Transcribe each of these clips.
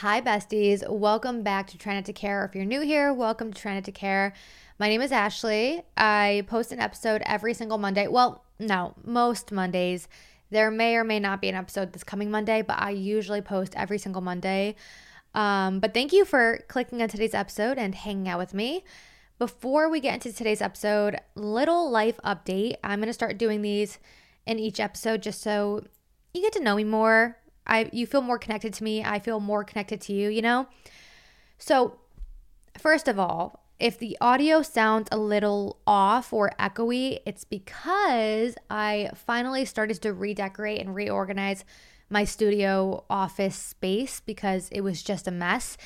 Hi, besties. Welcome back to Trying Not to Care. If you're new here, welcome to Trying Not to Care. My name is Ashley. I post an episode every single Monday. Well, no, most Mondays. There may or may not be an episode this coming Monday, but I usually post every single Monday. Um, but thank you for clicking on today's episode and hanging out with me. Before we get into today's episode, little life update. I'm going to start doing these in each episode just so you get to know me more, I you feel more connected to me. I feel more connected to you, you know? So, first of all, if the audio sounds a little off or echoey, it's because I finally started to redecorate and reorganize my studio office space because it was just a mess.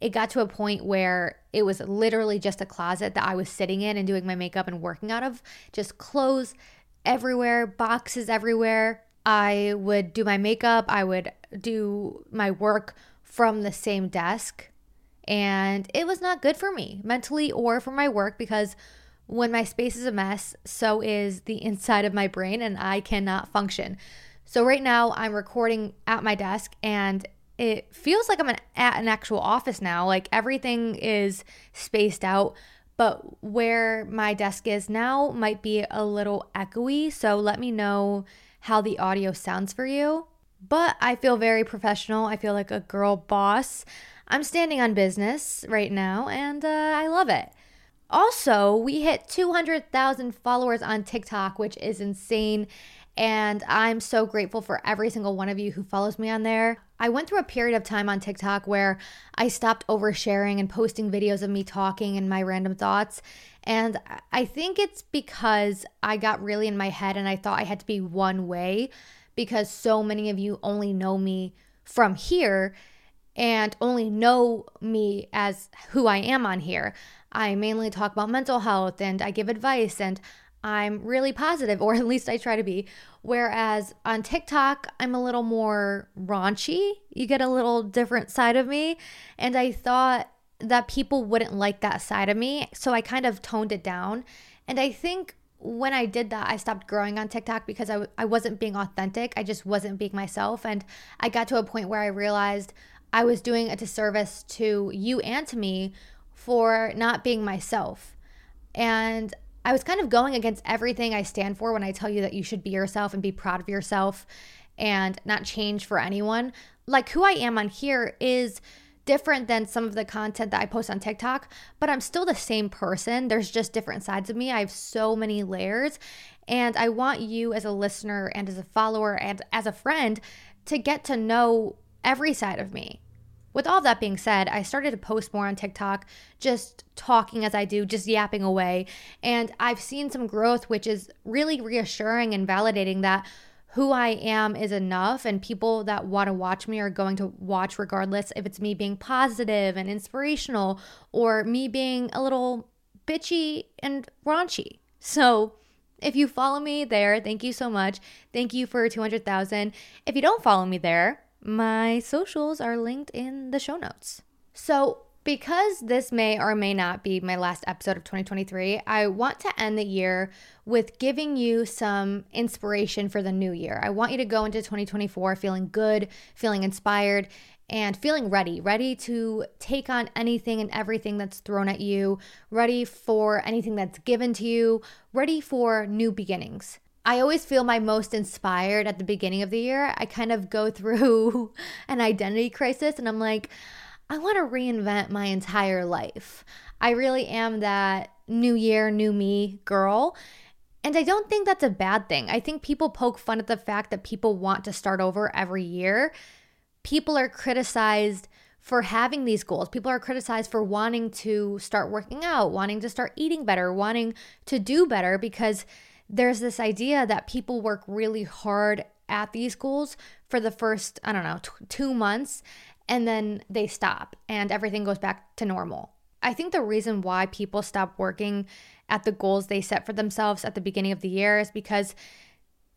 It got to a point where it was literally just a closet that I was sitting in and doing my makeup and working out of, just clothes everywhere, boxes everywhere. I would do my makeup, I would do my work from the same desk. And it was not good for me mentally or for my work because when my space is a mess, so is the inside of my brain and I cannot function. So right now I'm recording at my desk and it feels like I'm an, at an actual office now. Like everything is spaced out, but where my desk is now might be a little echoey. So let me know how the audio sounds for you. But I feel very professional. I feel like a girl boss. I'm standing on business right now and uh, I love it. Also, we hit 200,000 followers on TikTok, which is insane. And I'm so grateful for every single one of you who follows me on there. I went through a period of time on TikTok where I stopped oversharing and posting videos of me talking and my random thoughts. And I think it's because I got really in my head and I thought I had to be one way because so many of you only know me from here and only know me as who I am on here. I mainly talk about mental health and I give advice and I'm really positive, or at least I try to be. Whereas on TikTok, I'm a little more raunchy. You get a little different side of me. And I thought that people wouldn't like that side of me. So I kind of toned it down. And I think when I did that, I stopped growing on TikTok because I w- I wasn't being authentic. I just wasn't being myself. And I got to a point where I realized I was doing a disservice to you and to me for not being myself. And I was kind of going against everything I stand for when I tell you that you should be yourself and be proud of yourself and not change for anyone. Like who I am on here is different than some of the content that I post on TikTok, but I'm still the same person. There's just different sides of me. I have so many layers. And I want you, as a listener and as a follower and as a friend, to get to know every side of me. With all that being said, I started to post more on TikTok, just talking as I do, just yapping away. And I've seen some growth, which is really reassuring and validating that who I am is enough, and people that want to watch me are going to watch regardless if it's me being positive and inspirational or me being a little bitchy and raunchy. So, if you follow me there, thank you so much. Thank you for 200,000. If you don't follow me there, my socials are linked in the show notes. So, Because this may or may not be my last episode of 2023, I want to end the year with giving you some inspiration for the new year. I want you to go into 2024 feeling good, feeling inspired, and feeling ready, ready to take on anything and everything that's thrown at you, ready for anything that's given to you, ready for new beginnings. I always feel my most inspired at the beginning of the year. I kind of go through an identity crisis and I'm like, I want to reinvent my entire life. I really am that new year, new me girl. And I don't think that's a bad thing. I think people poke fun at the fact that people want to start over every year. People are criticized for having these goals. People are criticized for wanting to start working out, wanting to start eating better, wanting to do better because there's this idea that people work really hard at these goals for the first, I don't know, t- two months and then they stop and everything goes back to normal. I think the reason why people stop working at the goals they set for themselves at the beginning of the year is because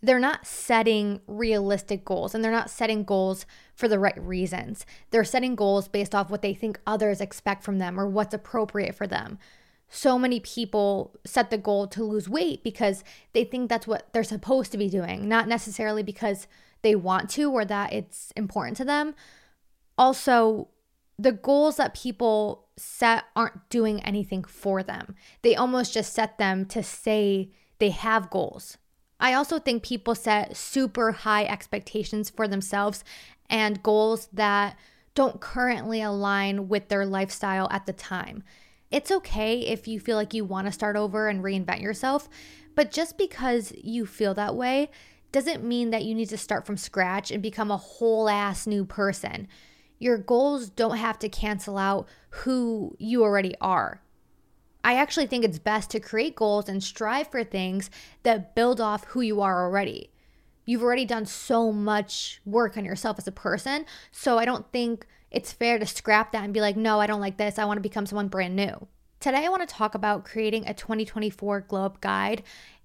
they're not setting realistic goals and they're not setting goals for the right reasons. They're setting goals based off what they think others expect from them or what's appropriate for them. So many people set the goal to lose weight because they think that's what they're supposed to be doing, not necessarily because they want to or that it's important to them also the goals that people set aren't doing anything for them. They almost just set them to say they have goals. I also think people set super high expectations for themselves and goals that don't currently align with their lifestyle at the time. It's okay if you feel like you want to start over and reinvent yourself, but just because you feel that way doesn't mean that you need to start from scratch and become a whole ass new person. Your goals don't have to cancel out who you already are. I actually think it's best to create goals and strive for things that build off who you are already. You've already done so much work on yourself as a person, so I don't think it's fair to scrap that and be like, no, I don't like this. I want to become someone brand new. Today, I want to talk about creating a 2024 glow up guide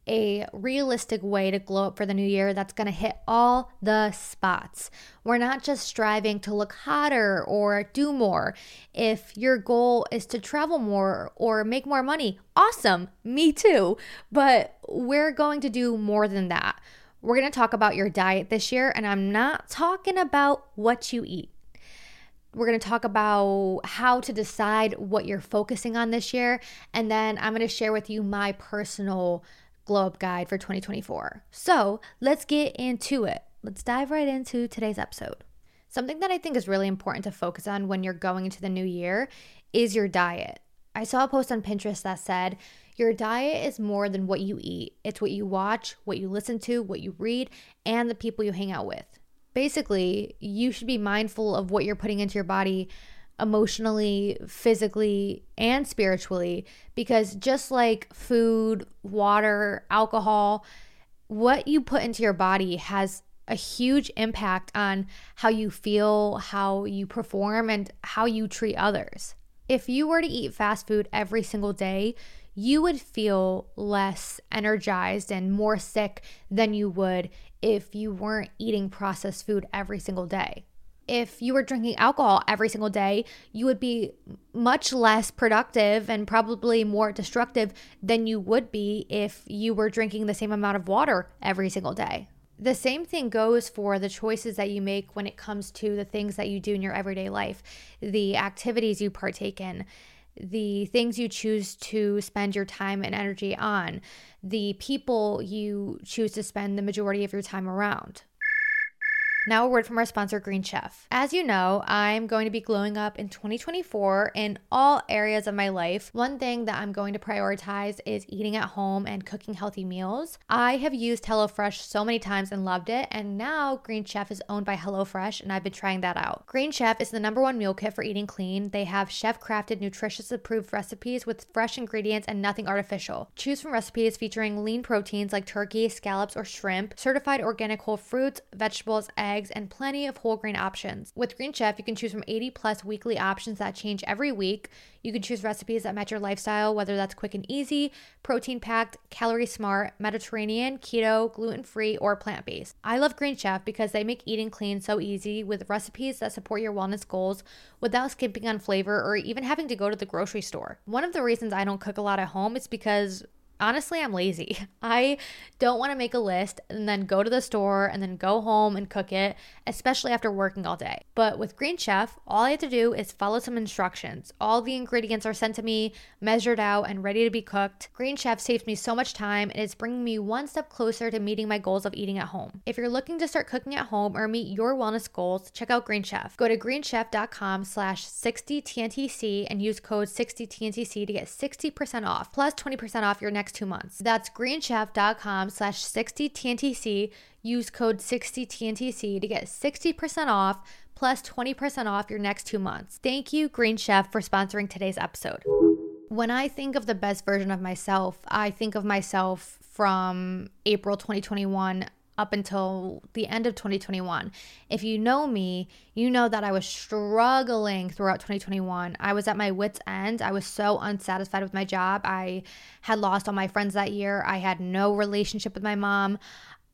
a realistic way to glow up for the new year that's going to hit all the spots. We're not just striving to look hotter or do more. If your goal is to travel more or make more money, awesome, me too. But we're going to do more than that. We're going to talk about your diet this year, and I'm not talking about what you eat. We're going to talk about how to decide what you're focusing on this year. And then I'm going to share with you my personal glow up guide for 2024. So let's get into it. Let's dive right into today's episode. Something that I think is really important to focus on when you're going into the new year is your diet. I saw a post on Pinterest that said, Your diet is more than what you eat. It's what you watch, what you listen to, what you read, and the people you hang out with. Basically, you should be mindful of what you're putting into your body emotionally, physically, and spiritually. Because just like food, water, alcohol, what you put into your body has a huge impact on how you feel, how you perform, and how you treat others. If you were to eat fast food every single day, you would feel less energized and more sick than you would if you weren't eating processed food every single day if you were drinking alcohol every single day, you would be much less productive and probably more destructive than you would be if you were drinking the same amount of water every single day. The same thing goes for the choices that you make when it comes to the things that you do in your everyday life, the activities you partake in, the things you choose to spend your time and energy on, the people you choose to spend the majority of your time around. Now, a word from our sponsor, Green Chef. As you know, I'm going to be glowing up in 2024 in all areas of my life. One thing that I'm going to prioritize is eating at home and cooking healthy meals. I have used HelloFresh so many times and loved it, and now Green Chef is owned by HelloFresh, and I've been trying that out. Green Chef is the number one meal kit for eating clean. They have chef crafted, nutritious approved recipes with fresh ingredients and nothing artificial. Choose from recipes featuring lean proteins like turkey, scallops, or shrimp, certified organic whole fruits, vegetables, eggs eggs, and plenty of whole grain options. With Green Chef, you can choose from 80 plus weekly options that change every week. You can choose recipes that match your lifestyle, whether that's quick and easy, protein packed, calorie smart, Mediterranean, keto, gluten free, or plant based. I love Green Chef because they make eating clean so easy with recipes that support your wellness goals without skimping on flavor or even having to go to the grocery store. One of the reasons I don't cook a lot at home is because honestly, I'm lazy. I don't want to make a list and then go to the store and then go home and cook it, especially after working all day. But with Green Chef, all I have to do is follow some instructions. All the ingredients are sent to me, measured out, and ready to be cooked. Green Chef saves me so much time and is bringing me one step closer to meeting my goals of eating at home. If you're looking to start cooking at home or meet your wellness goals, check out Green Chef. Go to greenchef.com slash 60TNTC and use code 60TNTC to get 60% off, plus 20% off your next next two months. That's greenchef.com slash 60TNTC. Use code 60TNTC to get 60% off plus 20% off your next two months. Thank you, Green Chef, for sponsoring today's episode. When I think of the best version of myself, I think of myself from April 2021 up until the end of 2021. If you know me, you know that I was struggling throughout 2021. I was at my wits' end. I was so unsatisfied with my job. I had lost all my friends that year. I had no relationship with my mom.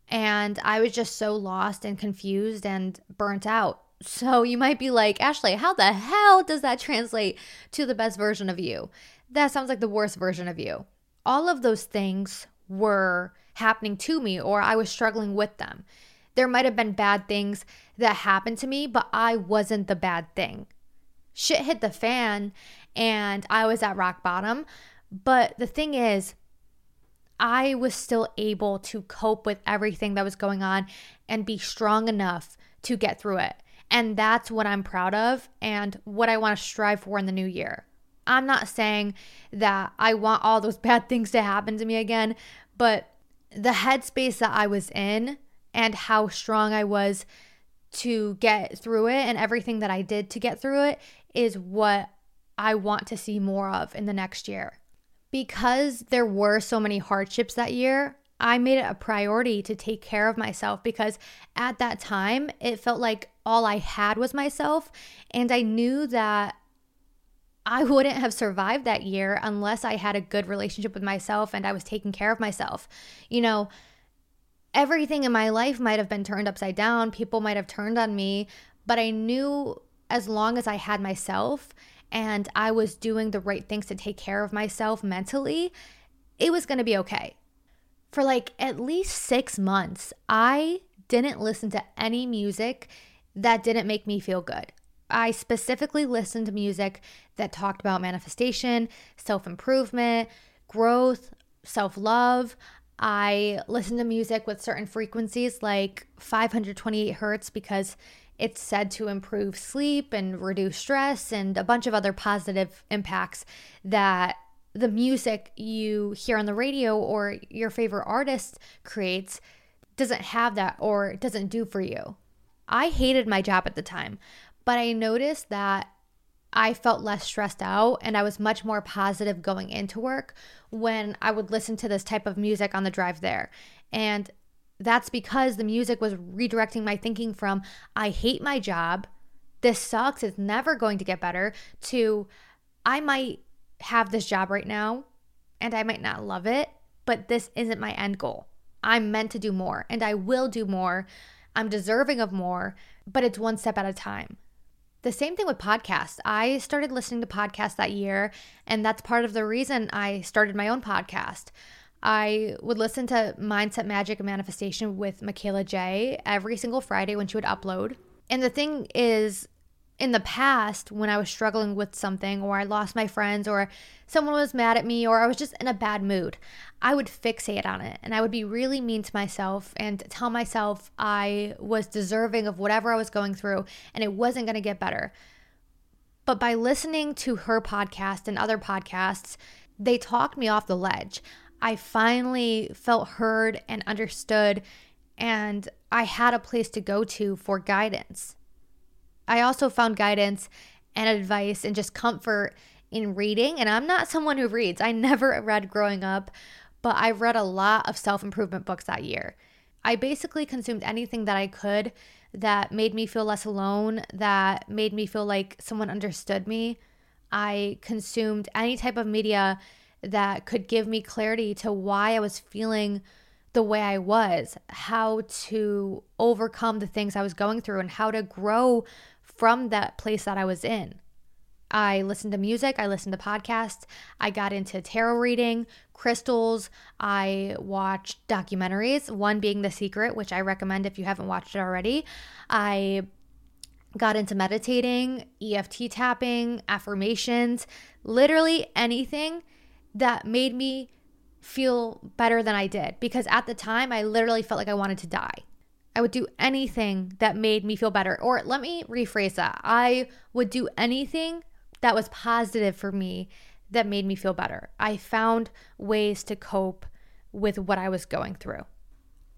And I was just so lost and confused and burnt out. So you might be like, Ashley, how the hell does that translate to the best version of you? That sounds like the worst version of you. All of those things were happening to me or I was struggling with them. There might have been bad things that happened to me, but I wasn't the bad thing. Shit hit the fan and I was at rock bottom. But the thing is, I was still able to cope with everything that was going on and be strong enough to get through it. And that's what I'm proud of and what I want to strive for in the new year. I'm not saying that I want all those bad things to happen to me again, but the headspace that I was in and how strong I was to get through it and everything that I did to get through it is what I want to see more of in the next year. Because there were so many hardships that year, I made it a priority to take care of myself because at that time it felt like all I had was myself. And I knew that I wouldn't have survived that year unless I had a good relationship with myself and I was taking care of myself. You know, everything in my life might have been turned upside down, people might have turned on me, but I knew as long as I had myself and I was doing the right things to take care of myself mentally, it was going to be okay. For like at least six months, I didn't listen to any music that didn't make me feel good. I specifically listened to music that talked about manifestation, self improvement, growth, self love. I listened to music with certain frequencies like 528 hertz because it's said to improve sleep and reduce stress and a bunch of other positive impacts that the music you hear on the radio or your favorite artist creates doesn't have that or doesn't do for you. I hated my job at the time. But I noticed that I felt less stressed out and I was much more positive going into work when I would listen to this type of music on the drive there. And that's because the music was redirecting my thinking from I hate my job, this sucks, it's never going to get better, to I might have this job right now and I might not love it, but this isn't my end goal. I'm meant to do more and I will do more. I'm deserving of more, but it's one step at a time. The same thing with podcasts. I started listening to podcasts that year, and that's part of the reason I started my own podcast. I would listen to Mindset Magic and Manifestation with Michaela J every single Friday when she would upload. And the thing is, in the past when I was struggling with something or I lost my friends or someone was mad at me or I was just in a bad mood, I would fixate on it and I would be really mean to myself and tell myself I was deserving of whatever I was going through and it wasn't going to get better. But by listening to her podcast and other podcasts, they talked me off the ledge. I finally felt heard and understood, and I had a place to go to for guidance. I also found guidance and advice and just comfort in reading. And I'm not someone who reads, I never read growing up, but I read a lot of self improvement books that year. I basically consumed anything that I could that made me feel less alone, that made me feel like someone understood me. I consumed any type of media that could give me clarity to why I was feeling the way I was, how to overcome the things I was going through, and how to grow from that place that I was in. I listened to music, I listened to podcasts, I got into tarot reading, crystals, I watched documentaries, one being The Secret, which I recommend if you haven't watched it already. I got into meditating, EFT tapping, affirmations, literally anything that made me feel better than I did because at the time I literally felt like I wanted to die. I would do anything that made me feel better. Or let me rephrase that. I would do anything that was positive for me that made me feel better. I found ways to cope with what I was going through.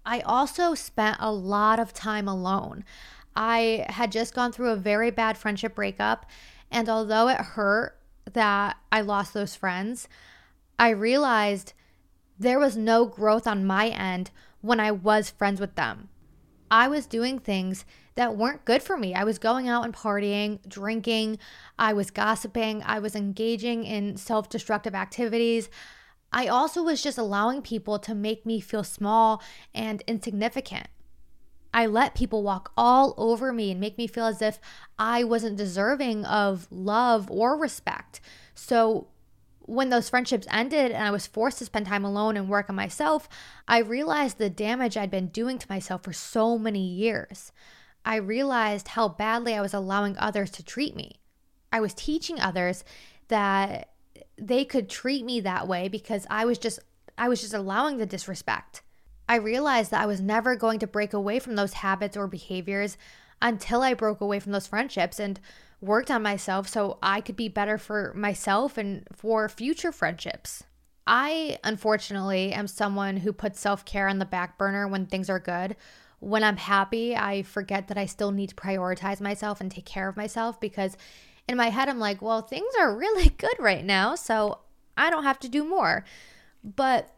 I also spent a lot of time alone. I had just gone through a very bad friendship breakup, and although it hurt that I lost those friends, I realized there was no growth on my end when I was friends with them. I was doing things that weren't good for me. I was going out and partying, drinking, I was gossiping, I was engaging in self destructive activities. I also was just allowing people to make me feel small and insignificant. I let people walk all over me and make me feel as if I wasn't deserving of love or respect. So when those friendships ended and I was forced to spend time alone and work on myself, I realized the damage I'd been doing to myself for so many years. I realized how badly I was allowing others to treat me. I was teaching others that they could treat me that way because I was just I was just allowing the disrespect. I realized that I was never going to break away from those habits or behaviors until I broke away from those friendships and worked on myself so I could be better for myself and for future friendships. I, unfortunately, am someone who puts self care on the back burner when things are good. When I'm happy, I forget that I still need to prioritize myself and take care of myself because in my head, I'm like, well, things are really good right now, so I don't have to do more. But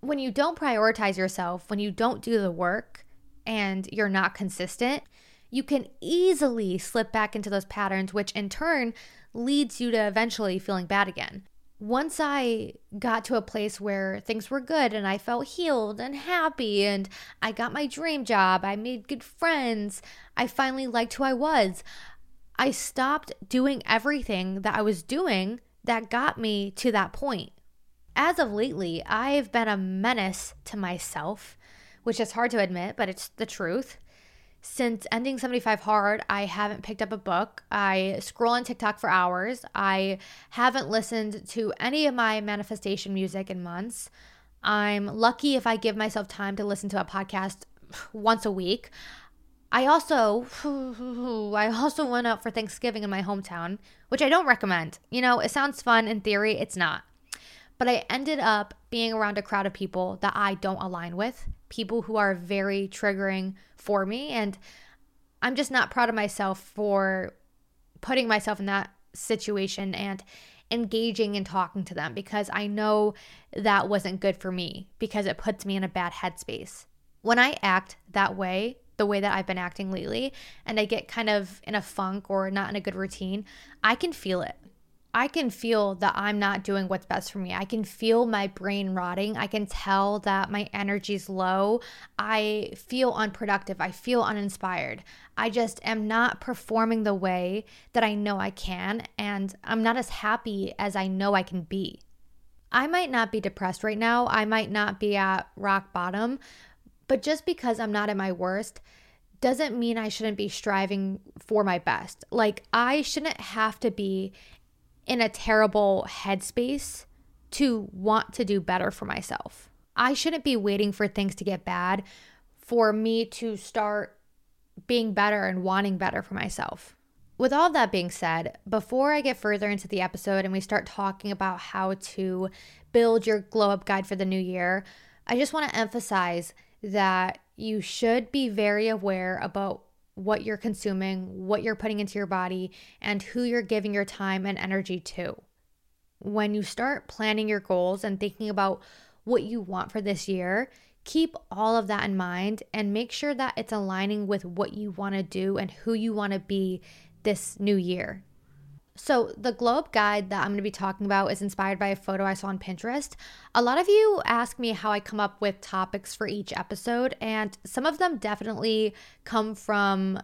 when you don't prioritize yourself, when you don't do the work and you're not consistent, you can easily slip back into those patterns, which in turn leads you to eventually feeling bad again. Once I got to a place where things were good and I felt healed and happy, and I got my dream job, I made good friends, I finally liked who I was, I stopped doing everything that I was doing that got me to that point. As of lately, I've been a menace to myself, which is hard to admit, but it's the truth. Since ending 75 hard, I haven't picked up a book. I scroll on TikTok for hours. I haven't listened to any of my manifestation music in months. I'm lucky if I give myself time to listen to a podcast once a week. I also I also went out for Thanksgiving in my hometown, which I don't recommend. You know, it sounds fun in theory, it's not. But I ended up being around a crowd of people that I don't align with, people who are very triggering for me. And I'm just not proud of myself for putting myself in that situation and engaging and talking to them because I know that wasn't good for me because it puts me in a bad headspace. When I act that way, the way that I've been acting lately, and I get kind of in a funk or not in a good routine, I can feel it. I can feel that I'm not doing what's best for me. I can feel my brain rotting. I can tell that my energy's low. I feel unproductive. I feel uninspired. I just am not performing the way that I know I can, and I'm not as happy as I know I can be. I might not be depressed right now. I might not be at rock bottom, but just because I'm not at my worst, doesn't mean I shouldn't be striving for my best. Like, I shouldn't have to be in a terrible headspace to want to do better for myself. I shouldn't be waiting for things to get bad for me to start being better and wanting better for myself. With all that being said, before I get further into the episode and we start talking about how to build your glow up guide for the new year, I just want to emphasize that you should be very aware about what you're consuming, what you're putting into your body, and who you're giving your time and energy to. When you start planning your goals and thinking about what you want for this year, keep all of that in mind and make sure that it's aligning with what you want to do and who you want to be this new year. So, the glow up guide that I'm going to be talking about is inspired by a photo I saw on Pinterest. A lot of you ask me how I come up with topics for each episode, and some of them definitely come from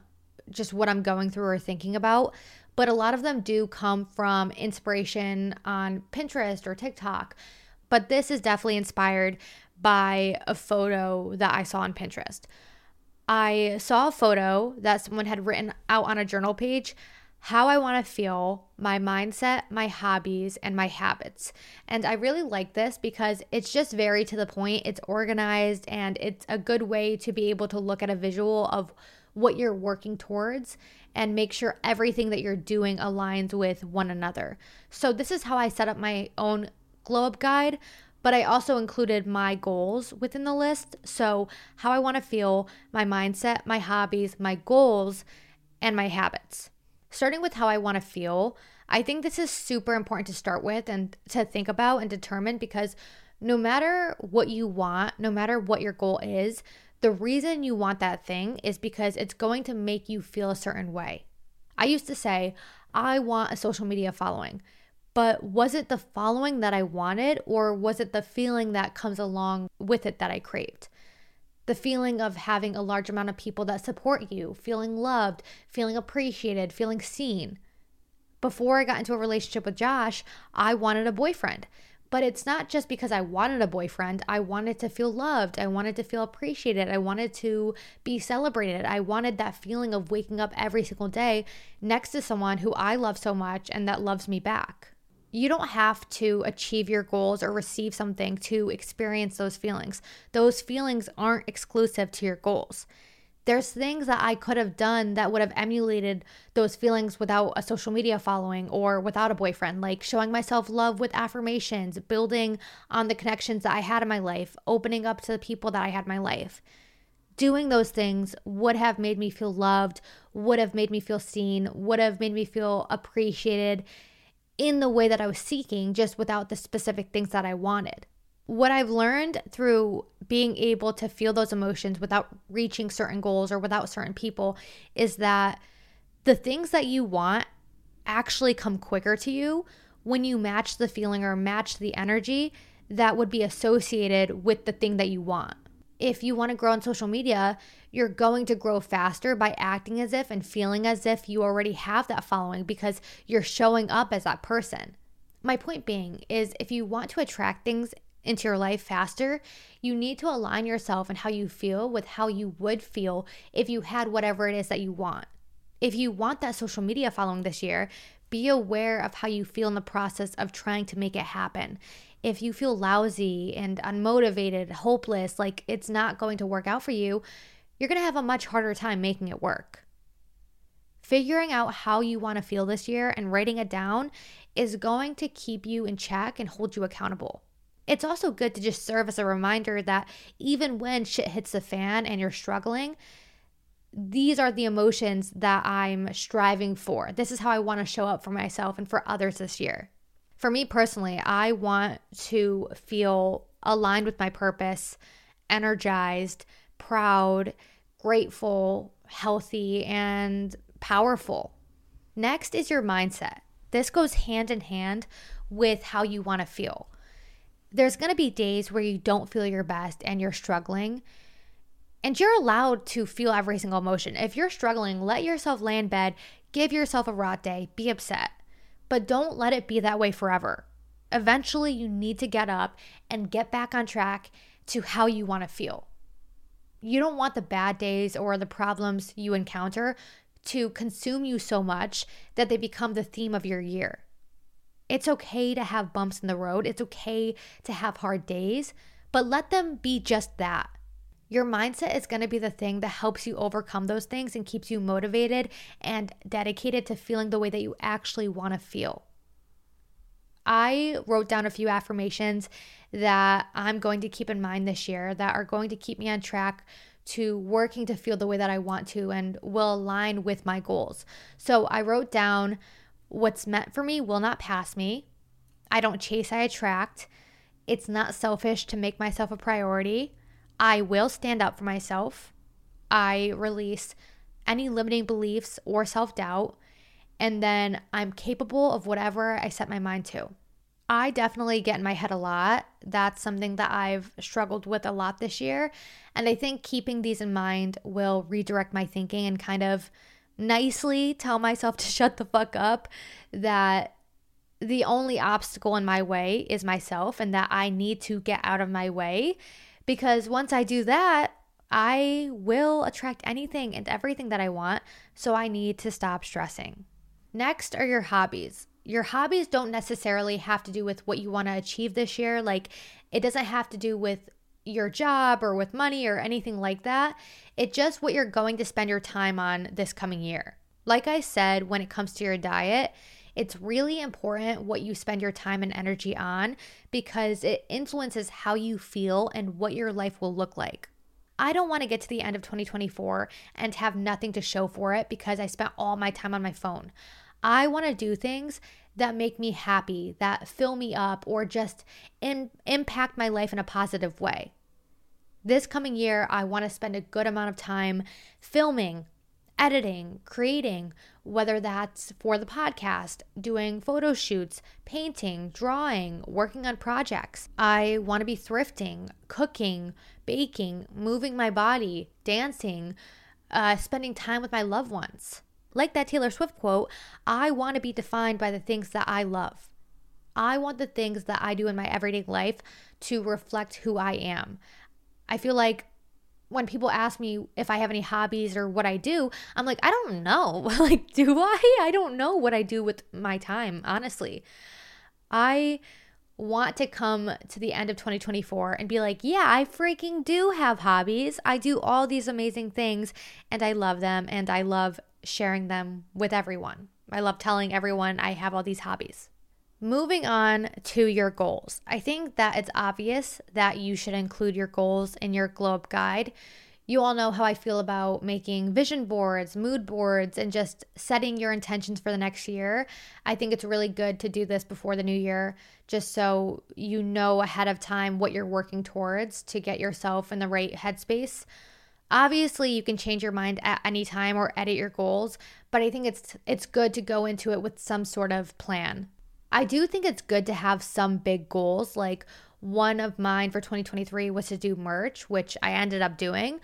just what I'm going through or thinking about, but a lot of them do come from inspiration on Pinterest or TikTok. But this is definitely inspired by a photo that I saw on Pinterest. I saw a photo that someone had written out on a journal page how I want to feel, my mindset, my hobbies, and my habits. And I really like this because it's just very to the point, it's organized, and it's a good way to be able to look at a visual of what you're working towards and make sure everything that you're doing aligns with one another. So, this is how I set up my own glow up guide, but I also included my goals within the list. So, how I want to feel, my mindset, my hobbies, my goals, and my habits. Starting with how I want to feel, I think this is super important to start with and to think about and determine because no matter what you want, no matter what your goal is, the reason you want that thing is because it's going to make you feel a certain way. I used to say, I want a social media following. But was it the following that I wanted, or was it the feeling that comes along with it that I craved? The feeling of having a large amount of people that support you, feeling loved, feeling appreciated, feeling seen. Before I got into a relationship with Josh, I wanted a boyfriend. But it's not just because I wanted a boyfriend. I wanted to feel loved. I wanted to feel appreciated. I wanted to be celebrated. I wanted that feeling of waking up every single day next to someone who I love so much and that loves me back you don't have to achieve your goals or receive something to experience those feelings. Those feelings aren't exclusive to your goals. There's things that I could have done that would have emulated those feelings without a social media following or without a boyfriend, like showing myself love with affirmations, building on the connections that I had in my life, opening up to the people that I had in my life. Doing those things would have made me feel loved, would have made me feel seen, would have made me feel appreciated in the way that I was seeking, just without the specific things that I wanted. What I've learned through being able to feel those emotions without reaching certain goals or without certain people is that the things that you want actually come quicker to you when you match the feeling or match the energy that would be associated with the thing that you want if you want to grow on social media, you're going to grow faster by acting as if and feeling as if you already have that following because you're showing up as that person. My point being is if you want to attract things into your life faster, you need to align yourself and how you feel with how you would feel if you had whatever it is that you want. If you want that social media following this year, be aware of how you feel in the process of trying to make it happen if you feel lousy and unmotivated, hopeless, like it's not going to work out for you, you're going to have a much harder time making it work. Figuring out how you want to feel this year and writing it down is going to keep you in check and hold you accountable. It's also good to just serve as a reminder that even when shit hits the fan and you're struggling, these are the emotions that I'm striving for. This is how I want to show up for myself and for others this year for me personally, I want to feel aligned with my purpose, energized, proud, grateful, healthy, and powerful. Next is your mindset. This goes hand in hand with how you want to feel. There's going to be days where you don't feel your best and you're struggling. And you're allowed to feel every single emotion. If you're struggling, let yourself lay in bed, give yourself a rot day, be upset but don't let it be that way forever. Eventually, you need to get up and get back on track to how you want to feel. You don't want the bad days or the problems you encounter to consume you so much that they become the theme of your year. It's okay to have bumps in the road, it's okay to have hard days, but let them be just that. Your mindset is going to be the thing that helps you overcome those things and keeps you motivated and dedicated to feeling the way that you actually want to feel. I wrote down a few affirmations that I'm going to keep in mind this year that are going to keep me on track to working to feel the way that I want to and will align with my goals. So I wrote down what's meant for me will not pass me. I don't chase, I attract. It's not selfish to make myself a priority. I will stand up for myself. I release any limiting beliefs or self doubt. And then I'm capable of whatever I set my mind to. I definitely get in my head a lot. That's something that I've struggled with a lot this year. And I think keeping these in mind will redirect my thinking and kind of nicely tell myself to shut the fuck up that the only obstacle in my way is myself and that I need to get out of my way. Because once I do that, I will attract anything and everything that I want. So I need to stop stressing. Next are your hobbies. Your hobbies don't necessarily have to do with what you want to achieve this year. Like, it doesn't have to do with your job or with money or anything like that. It's just what you're going to spend your time on this coming year. Like I said, when it comes to your diet, it's really important what you spend your time and energy on because it influences how you feel and what your life will look like. I don't want to get to the end of 2024 and have nothing to show for it because I spent all my time on my phone. I want to do things that make me happy, that fill me up, or just in, impact my life in a positive way. This coming year, I want to spend a good amount of time filming, editing, creating, whether that's for the podcast, doing photo shoots, painting, drawing, working on projects. I want to be thrifting, cooking, baking, moving my body, dancing, uh, spending time with my loved ones. Like that Taylor Swift quote, I want to be defined by the things that I love. I want the things that I do in my everyday life to reflect who I am. I feel like when people ask me if I have any hobbies or what I do, I'm like, I don't know. like, do I? I don't know what I do with my time, honestly. I want to come to the end of 2024 and be like, yeah, I freaking do have hobbies. I do all these amazing things and I love them and I love sharing them with everyone. I love telling everyone I have all these hobbies. Moving on to your goals. I think that it's obvious that you should include your goals in your glow up guide. You all know how I feel about making vision boards, mood boards, and just setting your intentions for the next year. I think it's really good to do this before the new year, just so you know ahead of time what you're working towards to get yourself in the right headspace. Obviously, you can change your mind at any time or edit your goals, but I think it's it's good to go into it with some sort of plan. I do think it's good to have some big goals. Like one of mine for 2023 was to do merch, which I ended up doing.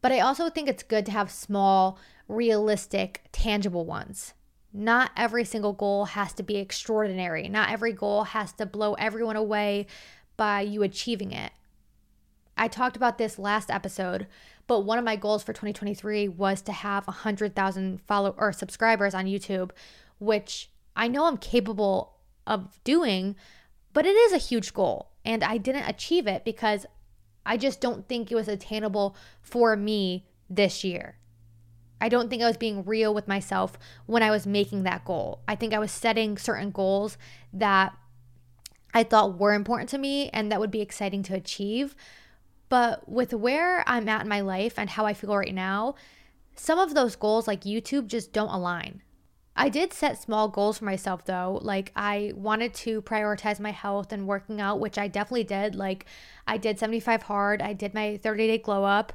But I also think it's good to have small, realistic, tangible ones. Not every single goal has to be extraordinary. Not every goal has to blow everyone away by you achieving it. I talked about this last episode, but one of my goals for 2023 was to have 100,000 follow or subscribers on YouTube, which I know I'm capable of doing, but it is a huge goal. And I didn't achieve it because I just don't think it was attainable for me this year. I don't think I was being real with myself when I was making that goal. I think I was setting certain goals that I thought were important to me and that would be exciting to achieve. But with where I'm at in my life and how I feel right now, some of those goals, like YouTube, just don't align. I did set small goals for myself though. Like I wanted to prioritize my health and working out, which I definitely did. Like I did 75 hard, I did my 30 day glow up.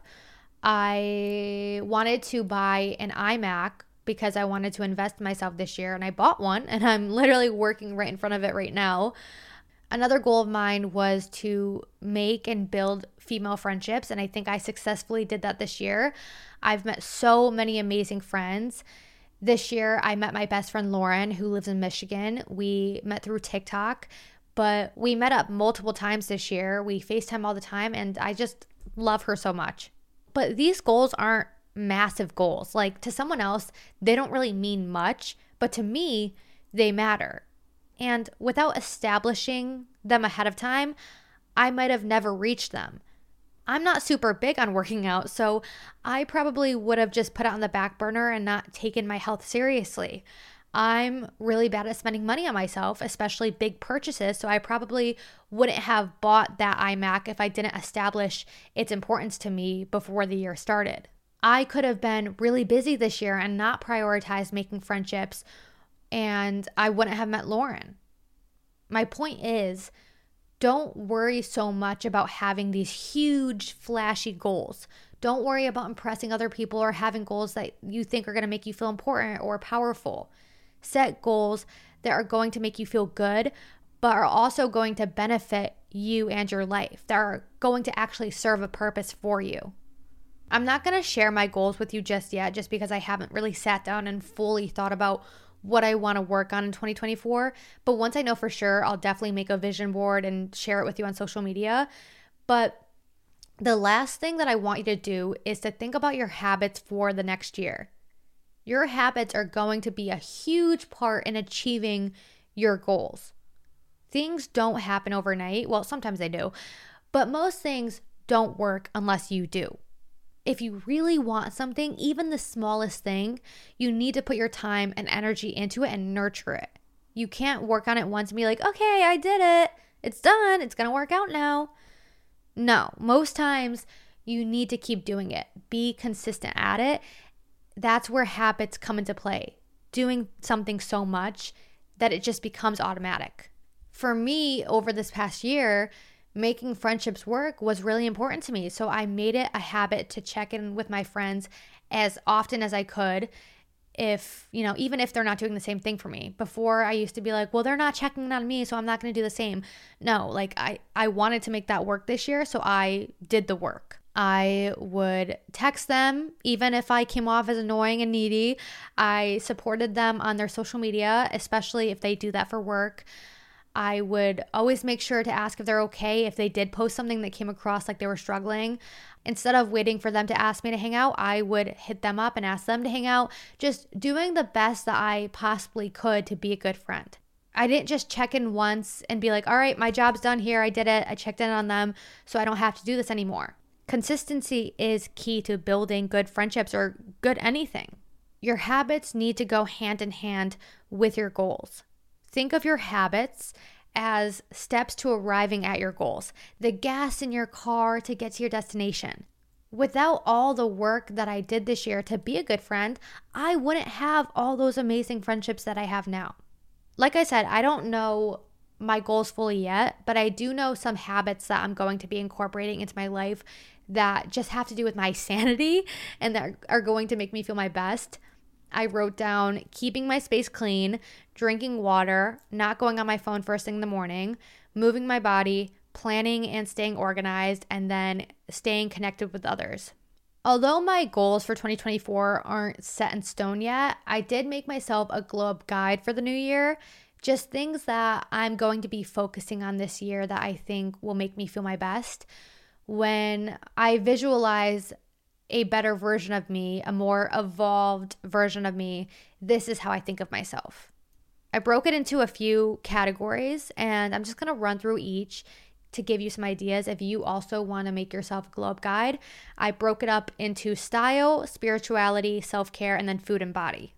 I wanted to buy an iMac because I wanted to invest in myself this year and I bought one and I'm literally working right in front of it right now. Another goal of mine was to make and build female friendships, and I think I successfully did that this year. I've met so many amazing friends. This year, I met my best friend Lauren, who lives in Michigan. We met through TikTok, but we met up multiple times this year. We FaceTime all the time, and I just love her so much. But these goals aren't massive goals. Like to someone else, they don't really mean much, but to me, they matter. And without establishing them ahead of time, I might have never reached them. I'm not super big on working out, so I probably would have just put it on the back burner and not taken my health seriously. I'm really bad at spending money on myself, especially big purchases, so I probably wouldn't have bought that iMac if I didn't establish its importance to me before the year started. I could have been really busy this year and not prioritized making friendships and I wouldn't have met Lauren. My point is, Don't worry so much about having these huge, flashy goals. Don't worry about impressing other people or having goals that you think are going to make you feel important or powerful. Set goals that are going to make you feel good, but are also going to benefit you and your life, that are going to actually serve a purpose for you. I'm not going to share my goals with you just yet, just because I haven't really sat down and fully thought about what I want to work on in 2024. But once I know for sure, I'll definitely make a vision board and share it with you on social media. But the last thing that I want you to do is to think about your habits for the next year. Your habits are going to be a huge part in achieving your goals. Things don't happen overnight. Well, sometimes they do, but most things don't work unless you do. If you really want something, even the smallest thing, you need to put your time and energy into it and nurture it. You can't work on it once and be like, okay, I did it. It's done. It's going to work out now. No, most times you need to keep doing it. Be consistent at it. That's where habits come into play. Doing something so much that it just becomes automatic. For me, over this past year, making friendships work was really important to me. So I made it a habit to check in with my friends as often as I could. If, you know, even if they're not doing the same thing for me. Before I used to be like, well, they're not checking on me, so I'm not going to do the same. No, like I I wanted to make that work this year, so I did the work. I would text them, even if I came off as annoying and needy. I supported them on their social media, especially if they do that for work. I would always make sure to ask if they're okay if they did post something that came across like they were struggling. Instead of waiting for them to ask me to hang out, I would hit them up and ask them to hang out, just doing the best that I possibly could to be a good friend. I didn't just check in once and be like, all right, my job's done here. I did it. I checked in on them, so I don't have to do this anymore. Consistency is key to building good friendships or good anything. Your habits need to go hand in hand with your goals. Think of your habits as steps to arriving at your goals, the gas in your car to get to your destination. Without all the work that I did this year to be a good friend, I wouldn't have all those amazing friendships that I have now. Like I said, I don't know my goals fully yet, but I do know some habits that I'm going to be incorporating into my life that just have to do with my sanity and that are going to make me feel my best. I wrote down keeping my space clean, drinking water, not going on my phone first thing in the morning, moving my body, planning and staying organized, and then staying connected with others. Although my goals for 2024 aren't set in stone yet, I did make myself a glow up guide for the new year. Just things that I'm going to be focusing on this year that I think will make me feel my best. When I visualize a better version of me, a more evolved version of me, this is how I think of myself. I broke it into a few categories and I'm just to run through each to give you some ideas if you also want to make yourself a glow up guide. I broke it up into style, spirituality, self care, and then food and body.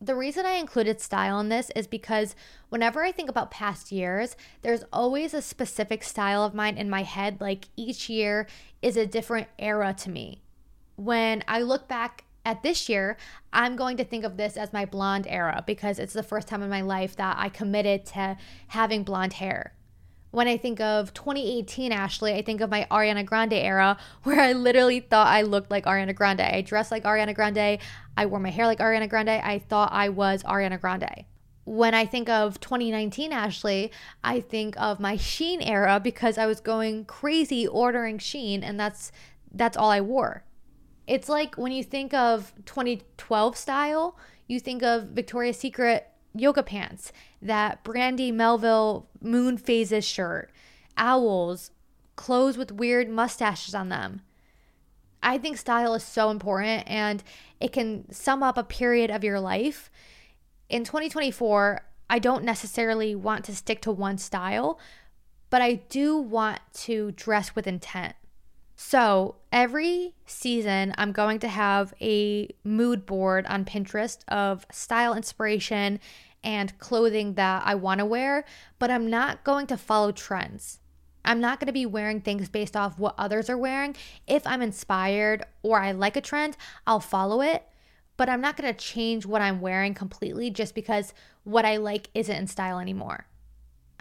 The reason I included style in this is because whenever I think about past years, there's always a specific style of mine in my head. Like each year is a different era to me when I look back at this year, I'm going to think of this as my blonde era because it's the first time in my life that I committed to having blonde hair. When I think of 2018, Ashley, I think of my Ariana Grande era where I literally thought I looked like Ariana Grande. I dressed like Ariana Grande. I wore my hair like Ariana Grande. I thought I was Ariana Grande. When I think of 2019, Ashley, I think of my Shein era because I was going crazy ordering Shein and that's that's all I wore. It's like when you think of 2012 style, you think of Victoria's Secret yoga pants, that Brandy Melville moon phases shirt, owls, clothes with weird mustaches on them. I think style is so important and it can sum up a period of your life. In 2024, I don't necessarily want to stick to one style, but I do want to dress with intent. So every season, I'm going to have a mood board on Pinterest of style inspiration and clothing that I want to wear, but I'm not going to follow trends. I'm not going to be wearing things based off what others are wearing. If I'm inspired or I like a trend, I'll follow it, but I'm not going to change what I'm wearing completely just because what I like isn't in style anymore.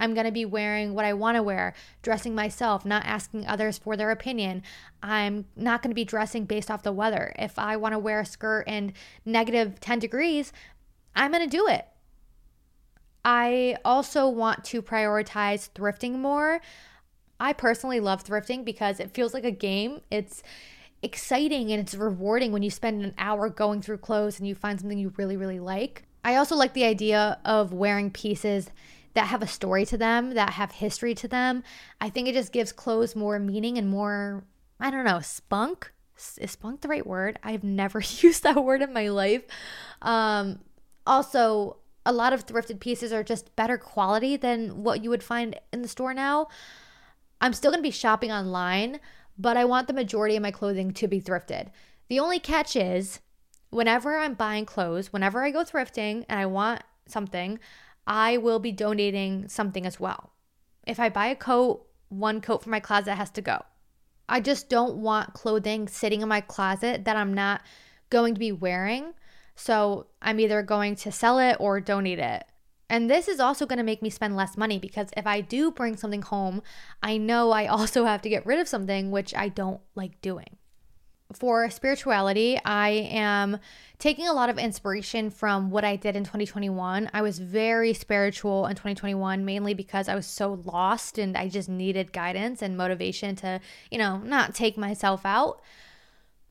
I'm going to be wearing what I want to wear, dressing myself, not asking others for their opinion. I'm not going to be dressing based off the weather. If I want to wear a skirt in negative 10 degrees, I'm going to do it. I also want to prioritize thrifting more. I personally love thrifting because it feels like a game. It's exciting and it's rewarding when you spend an hour going through clothes and you find something you really, really like. I also like the idea of wearing pieces that have a story to them, that have history to them. I think it just gives clothes more meaning and more, I don't know, spunk. Is spunk the right word? I've never used that word in my life. Um, also, a lot of thrifted pieces are just better quality than what you would find in the store now. I'm still going to be shopping online, but I want the majority of my clothing to be thrifted. The only catch is whenever I'm buying clothes, whenever I go thrifting and I want something, I will be donating something as well. If I buy a coat, one coat from my closet has to go. I just don't want clothing sitting in my closet that I'm not going to be wearing. So I'm either going to sell it or donate it. And this is also going to make me spend less money because if I do bring something home, I know I also have to get rid of something, which I don't like doing for spirituality, I am taking a lot of inspiration from what I did in 2021. I was very spiritual in 2021, mainly because I was so lost and I just needed guidance and motivation to, you know, not take myself out.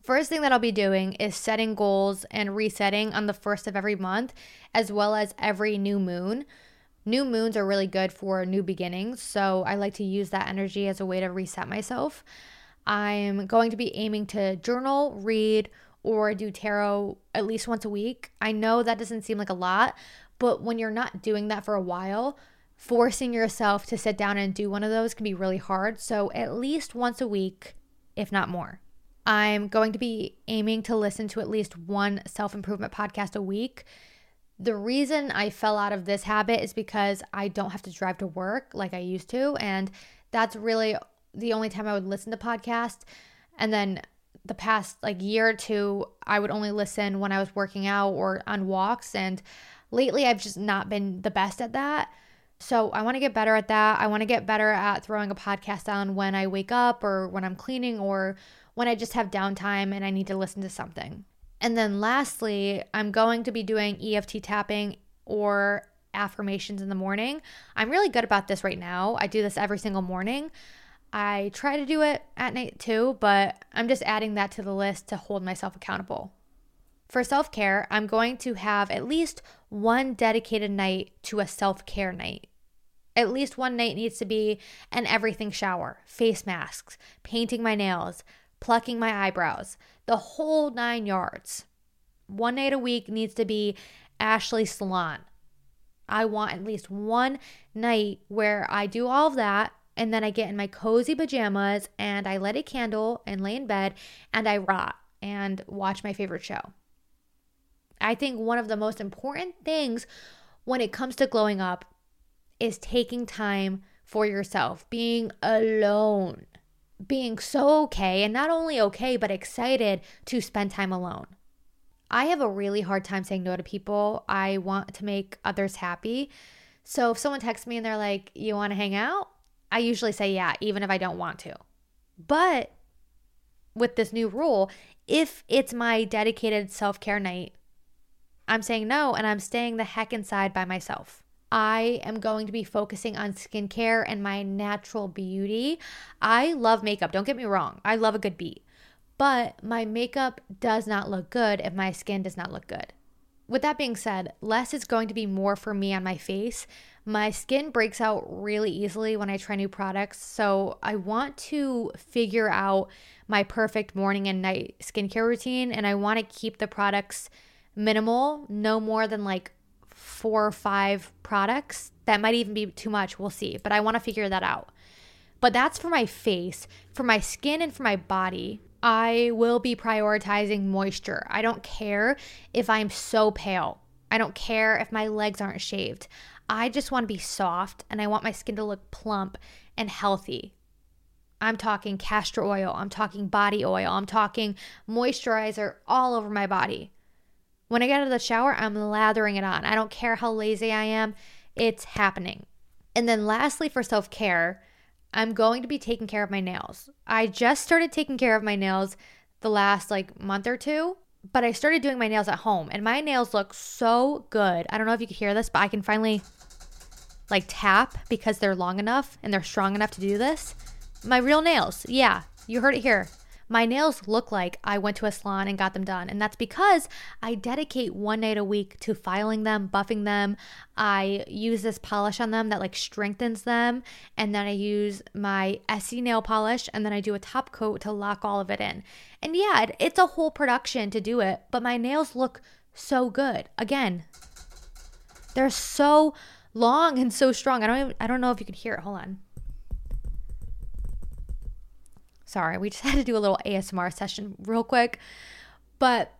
First thing that I'll be doing is setting goals and resetting on the first of every month, as well as every new moon. New moons are really good for new beginnings, so I like to use that energy as a way to reset myself. I'm going to be aiming to journal, read, or do tarot at least once a week. I know that doesn't seem like a lot, but when you're not doing that for a while, forcing yourself to sit down and do one of those can be really hard. So, at least once a week, if not more. I'm going to be aiming to listen to at least one self improvement podcast a week. The reason I fell out of this habit is because I don't have to drive to work like I used to. And that's really the only time I would listen to podcasts. And then the past like year or two, I would only listen when I was working out or on walks. And lately, I've just not been the best at that. So I want to get better at that. I want to get better at throwing a podcast on when I wake up or when I'm cleaning or when I just have downtime and I need to listen to something. And then lastly, I'm going to be doing EFT tapping or affirmations in the morning. I'm really good about this right now. I do this every single morning. I try to do it at night too, but I'm just adding that to the list to hold myself accountable. For self care, I'm going to have at least one dedicated night to a self care night. At least one night needs to be an everything shower, face masks, painting my nails, plucking my eyebrows, the whole nine yards. One night a week needs to be Ashley Salon. I want at least one night where I do all of that and then I get in my cozy pajamas and I light a candle and lay in bed and I rot and watch my favorite show. I think one of the most important things when it comes to glowing up is taking time for yourself, being alone, being so okay, and not only okay, but excited to spend time alone. I have a really hard time saying no to people. I want to make others happy. So if someone texts me and they're like, You want to hang out? I usually say yeah, even if I don't want to. But with this new rule, if it's my dedicated self care night, I'm saying no and I'm staying the heck inside by myself. I am going to be focusing on skincare and my natural beauty. I love makeup, don't get me wrong. I love a good beat. But my makeup does not look good if my skin does not look good. With that being said, less is going to be more for me on my face my skin breaks out really easily when I try new products. So I want to figure out my perfect morning and night skincare routine. And I want to keep the products minimal, no more than like four or five products. That might even be too much. We'll see. But I want to figure that out. But that's for my face, for my skin, and for my body. I will be prioritizing moisture. I don't care if I'm so pale. I don't care if my legs aren't shaved. I just want to be soft and I want my skin to look plump and healthy. I'm talking castor oil, I'm talking body oil, I'm talking moisturizer all over my body. When I get out of the shower, I'm lathering it on. I don't care how lazy I am, it's happening. And then lastly, for self care, I'm going to be taking care of my nails. I just started taking care of my nails the last like month or two, but I started doing my nails at home and my nails look so good. I don't know if you can hear this, but I can finally like tap because they're long enough and they're strong enough to do this. My real nails. Yeah, you heard it here. My nails look like I went to a salon and got them done. And that's because I dedicate one night a week to filing them, buffing them. I use this polish on them that like strengthens them. And then I use my Essie nail polish and then I do a top coat to lock all of it in. And yeah, it, it's a whole production to do it, but my nails look so good. Again, they're so long and so strong. I don't even, I don't know if you can hear it. Hold on. Sorry, we just had to do a little ASMR session real quick. But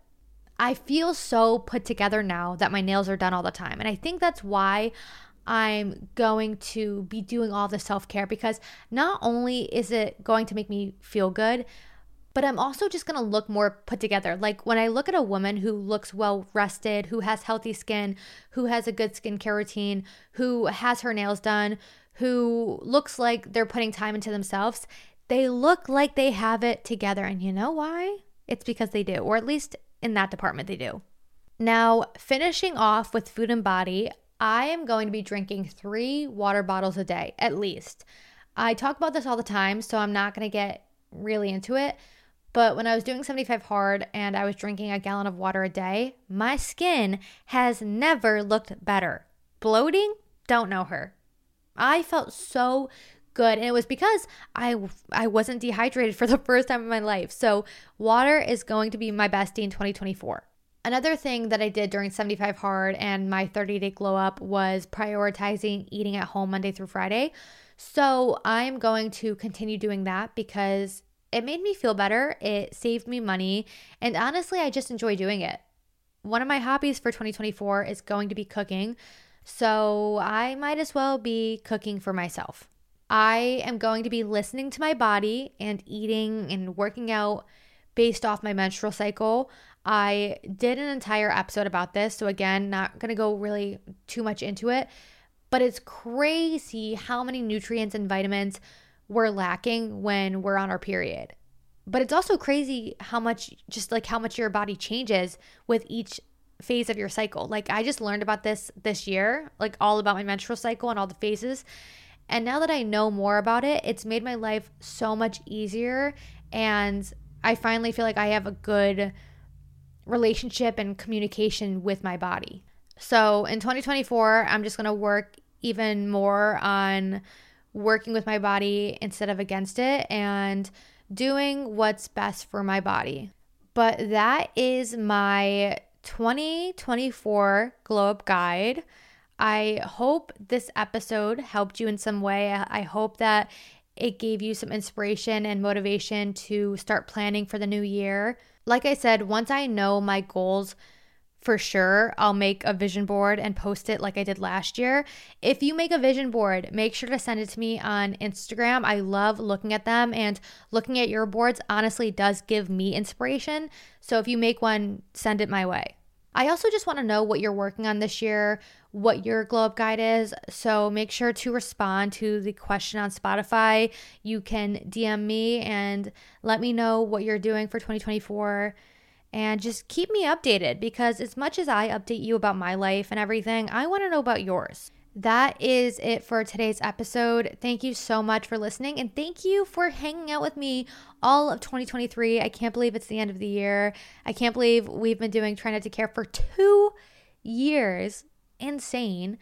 I feel so put together now that my nails are done all the time. And I think that's why I'm going to be doing all the self care because not only is it going to make me feel good, but I'm also just gonna look more put together. Like when I look at a woman who looks well rested, who has healthy skin, who has a good skincare routine, who has her nails done, who looks like they're putting time into themselves, they look like they have it together. And you know why? It's because they do, or at least in that department, they do. Now, finishing off with food and body, I am going to be drinking three water bottles a day, at least. I talk about this all the time, so I'm not going to get really into it. But when I was doing 75 hard and I was drinking a gallon of water a day, my skin has never looked better. Bloating? Don't know her. I felt so good and it was because I I wasn't dehydrated for the first time in my life. So water is going to be my bestie in 2024. Another thing that I did during 75 hard and my 30 day glow up was prioritizing eating at home Monday through Friday. So I'm going to continue doing that because it made me feel better, it saved me money, and honestly, I just enjoy doing it. One of my hobbies for 2024 is going to be cooking, so I might as well be cooking for myself. I am going to be listening to my body and eating and working out based off my menstrual cycle. I did an entire episode about this. So, again, not going to go really too much into it, but it's crazy how many nutrients and vitamins we're lacking when we're on our period. But it's also crazy how much, just like how much your body changes with each phase of your cycle. Like, I just learned about this this year, like all about my menstrual cycle and all the phases. And now that I know more about it, it's made my life so much easier. And I finally feel like I have a good relationship and communication with my body. So in 2024, I'm just going to work even more on working with my body instead of against it and doing what's best for my body. But that is my 2024 glow up guide. I hope this episode helped you in some way. I hope that it gave you some inspiration and motivation to start planning for the new year. Like I said, once I know my goals for sure, I'll make a vision board and post it like I did last year. If you make a vision board, make sure to send it to me on Instagram. I love looking at them and looking at your boards honestly does give me inspiration. So if you make one, send it my way. I also just want to know what you're working on this year, what your glow up guide is. So make sure to respond to the question on Spotify. You can DM me and let me know what you're doing for 2024 and just keep me updated because as much as I update you about my life and everything, I want to know about yours that is it for today's episode. Thank you so much for listening and thank you for hanging out with me all of 2023. I can't believe it's the end of the year. I can't believe we've been doing Trying Not to Care for two years. Insane.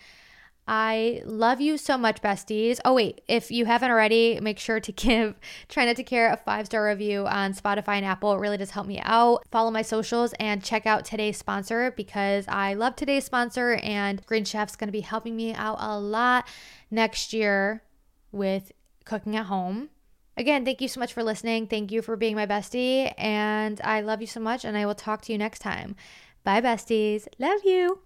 I love you so much, besties. Oh, wait, if you haven't already, make sure to give Trying Not to Care a five star review on Spotify and Apple. It really does help me out. Follow my socials and check out today's sponsor because I love today's sponsor, and Green Chef's going to be helping me out a lot next year with cooking at home. Again, thank you so much for listening. Thank you for being my bestie, and I love you so much, and I will talk to you next time. Bye, besties. Love you.